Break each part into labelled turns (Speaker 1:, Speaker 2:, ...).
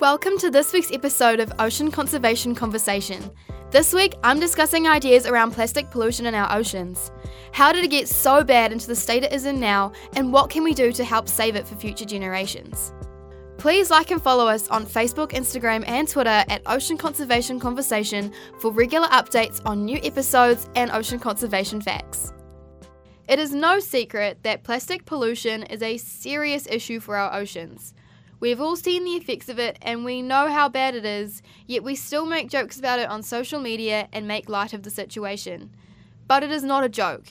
Speaker 1: Welcome to this week's episode of Ocean Conservation Conversation. This week, I'm discussing ideas around plastic pollution in our oceans. How did it get so bad into the state it is in now, and what can we do to help save it for future generations? Please like and follow us on Facebook, Instagram, and Twitter at Ocean Conservation Conversation for regular updates on new episodes and ocean conservation facts. It is no secret that plastic pollution is a serious issue for our oceans. We've all seen the effects of it and we know how bad it is, yet we still make jokes about it on social media and make light of the situation. But it is not a joke.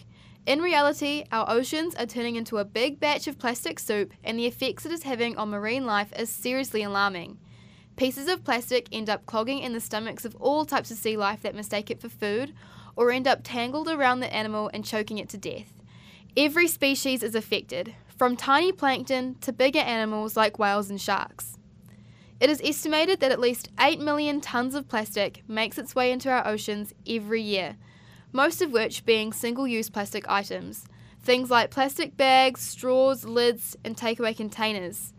Speaker 1: In reality, our oceans are turning into a big batch of plastic soup, and the effects it is having on marine life is seriously alarming. Pieces of plastic end up clogging in the stomachs of all types of sea life that mistake it for food, or end up tangled around the animal and choking it to death. Every species is affected, from tiny plankton to bigger animals like whales and sharks. It is estimated that at least 8 million tonnes of plastic makes its way into our oceans every year, most of which being single use plastic items, things like plastic bags, straws, lids, and takeaway containers.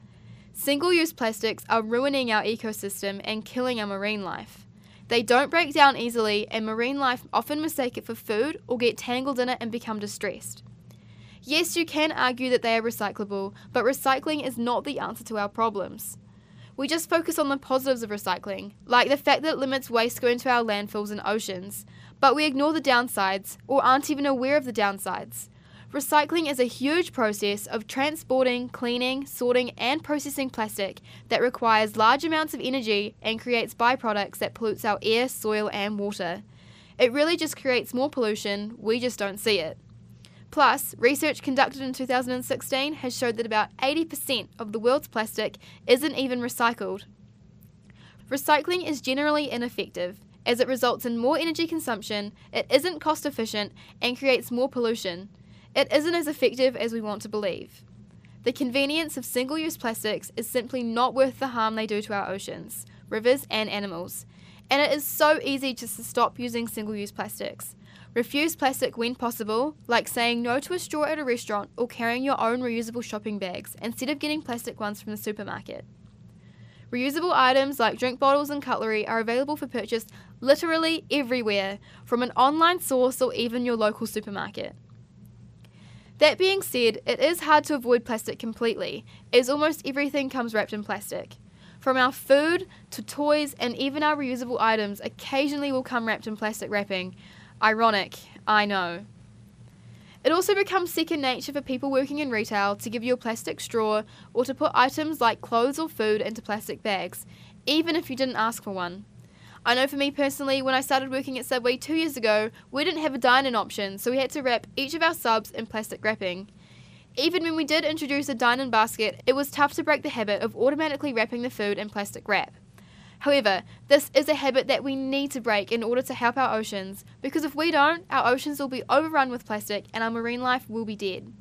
Speaker 1: Single use plastics are ruining our ecosystem and killing our marine life. They don't break down easily, and marine life often mistake it for food or get tangled in it and become distressed. Yes, you can argue that they are recyclable, but recycling is not the answer to our problems. We just focus on the positives of recycling, like the fact that it limits waste going to our landfills and oceans, but we ignore the downsides or aren't even aware of the downsides. Recycling is a huge process of transporting, cleaning, sorting, and processing plastic that requires large amounts of energy and creates byproducts that pollutes our air, soil, and water. It really just creates more pollution, we just don't see it. Plus, research conducted in 2016 has showed that about 80% of the world's plastic isn't even recycled. Recycling is generally ineffective as it results in more energy consumption, it isn't cost efficient, and creates more pollution. It isn't as effective as we want to believe. The convenience of single use plastics is simply not worth the harm they do to our oceans, rivers, and animals. And it is so easy just to stop using single use plastics. Refuse plastic when possible, like saying no to a straw at a restaurant or carrying your own reusable shopping bags instead of getting plastic ones from the supermarket. Reusable items like drink bottles and cutlery are available for purchase literally everywhere, from an online source or even your local supermarket. That being said, it is hard to avoid plastic completely, as almost everything comes wrapped in plastic. From our food to toys and even our reusable items occasionally will come wrapped in plastic wrapping, Ironic, I know. It also becomes second nature for people working in retail to give you a plastic straw or to put items like clothes or food into plastic bags, even if you didn't ask for one. I know for me personally, when I started working at Subway two years ago, we didn't have a dine in option, so we had to wrap each of our subs in plastic wrapping. Even when we did introduce a dine in basket, it was tough to break the habit of automatically wrapping the food in plastic wrap. However, this is a habit that we need to break in order to help our oceans, because if we don't, our oceans will be overrun with plastic and our marine life will be dead.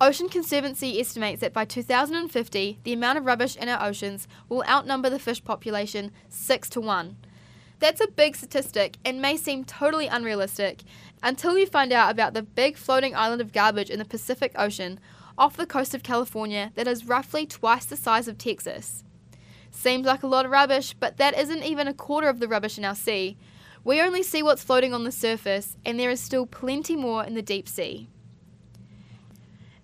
Speaker 1: Ocean Conservancy estimates that by 2050, the amount of rubbish in our oceans will outnumber the fish population 6 to 1. That's a big statistic and may seem totally unrealistic until you find out about the big floating island of garbage in the Pacific Ocean off the coast of California that is roughly twice the size of Texas. Seems like a lot of rubbish, but that isn't even a quarter of the rubbish in our sea. We only see what's floating on the surface, and there is still plenty more in the deep sea.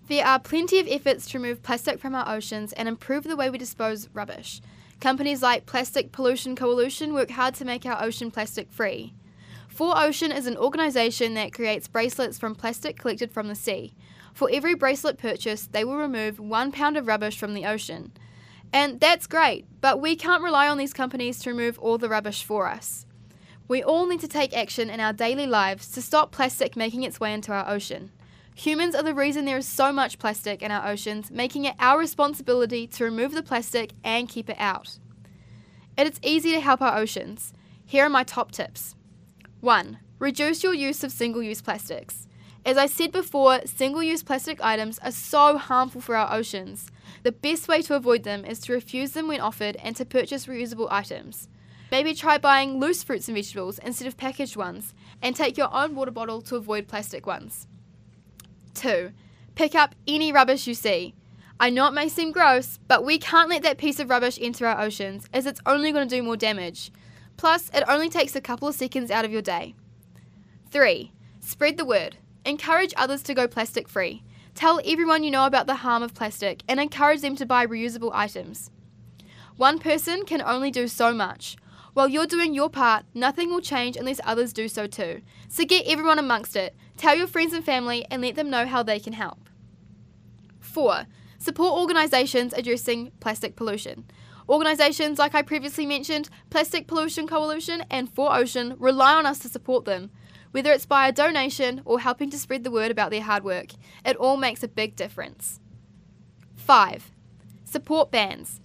Speaker 1: There are plenty of efforts to remove plastic from our oceans and improve the way we dispose rubbish. Companies like Plastic Pollution Coalition work hard to make our ocean plastic free. 4Ocean is an organisation that creates bracelets from plastic collected from the sea. For every bracelet purchased, they will remove one pound of rubbish from the ocean. And that's great, but we can't rely on these companies to remove all the rubbish for us. We all need to take action in our daily lives to stop plastic making its way into our ocean. Humans are the reason there is so much plastic in our oceans, making it our responsibility to remove the plastic and keep it out. It is easy to help our oceans. Here are my top tips 1. Reduce your use of single use plastics. As I said before, single use plastic items are so harmful for our oceans. The best way to avoid them is to refuse them when offered and to purchase reusable items. Maybe try buying loose fruits and vegetables instead of packaged ones, and take your own water bottle to avoid plastic ones. 2. Pick up any rubbish you see. I know it may seem gross, but we can't let that piece of rubbish enter our oceans as it's only going to do more damage. Plus, it only takes a couple of seconds out of your day. 3. Spread the word. Encourage others to go plastic free. Tell everyone you know about the harm of plastic and encourage them to buy reusable items. One person can only do so much. While you're doing your part, nothing will change unless others do so too. So get everyone amongst it. Tell your friends and family and let them know how they can help. 4. Support organisations addressing plastic pollution. Organisations like I previously mentioned, Plastic Pollution Coalition and 4Ocean, rely on us to support them. Whether it's by a donation or helping to spread the word about their hard work, it all makes a big difference. 5. Support bans.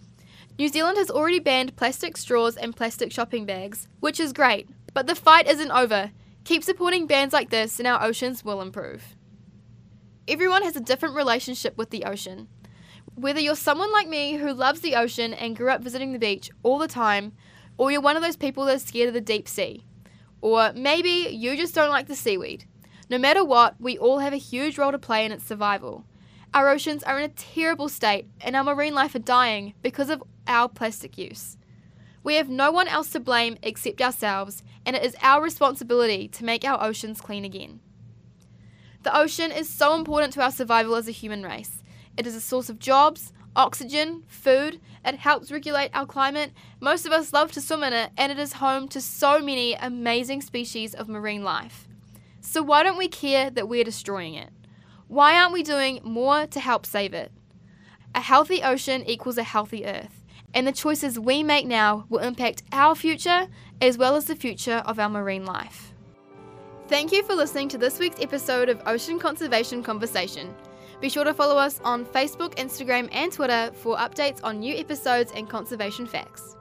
Speaker 1: New Zealand has already banned plastic straws and plastic shopping bags, which is great, but the fight isn't over. Keep supporting bans like this and our oceans will improve. Everyone has a different relationship with the ocean. Whether you're someone like me who loves the ocean and grew up visiting the beach all the time, or you're one of those people that's scared of the deep sea, or maybe you just don't like the seaweed. No matter what, we all have a huge role to play in its survival. Our oceans are in a terrible state, and our marine life are dying because of our plastic use. We have no one else to blame except ourselves, and it is our responsibility to make our oceans clean again. The ocean is so important to our survival as a human race. It is a source of jobs, oxygen, food, it helps regulate our climate. Most of us love to swim in it, and it is home to so many amazing species of marine life. So, why don't we care that we're destroying it? Why aren't we doing more to help save it? A healthy ocean equals a healthy earth, and the choices we make now will impact our future as well as the future of our marine life. Thank you for listening to this week's episode of Ocean Conservation Conversation. Be sure to follow us on Facebook, Instagram, and Twitter for updates on new episodes and conservation facts.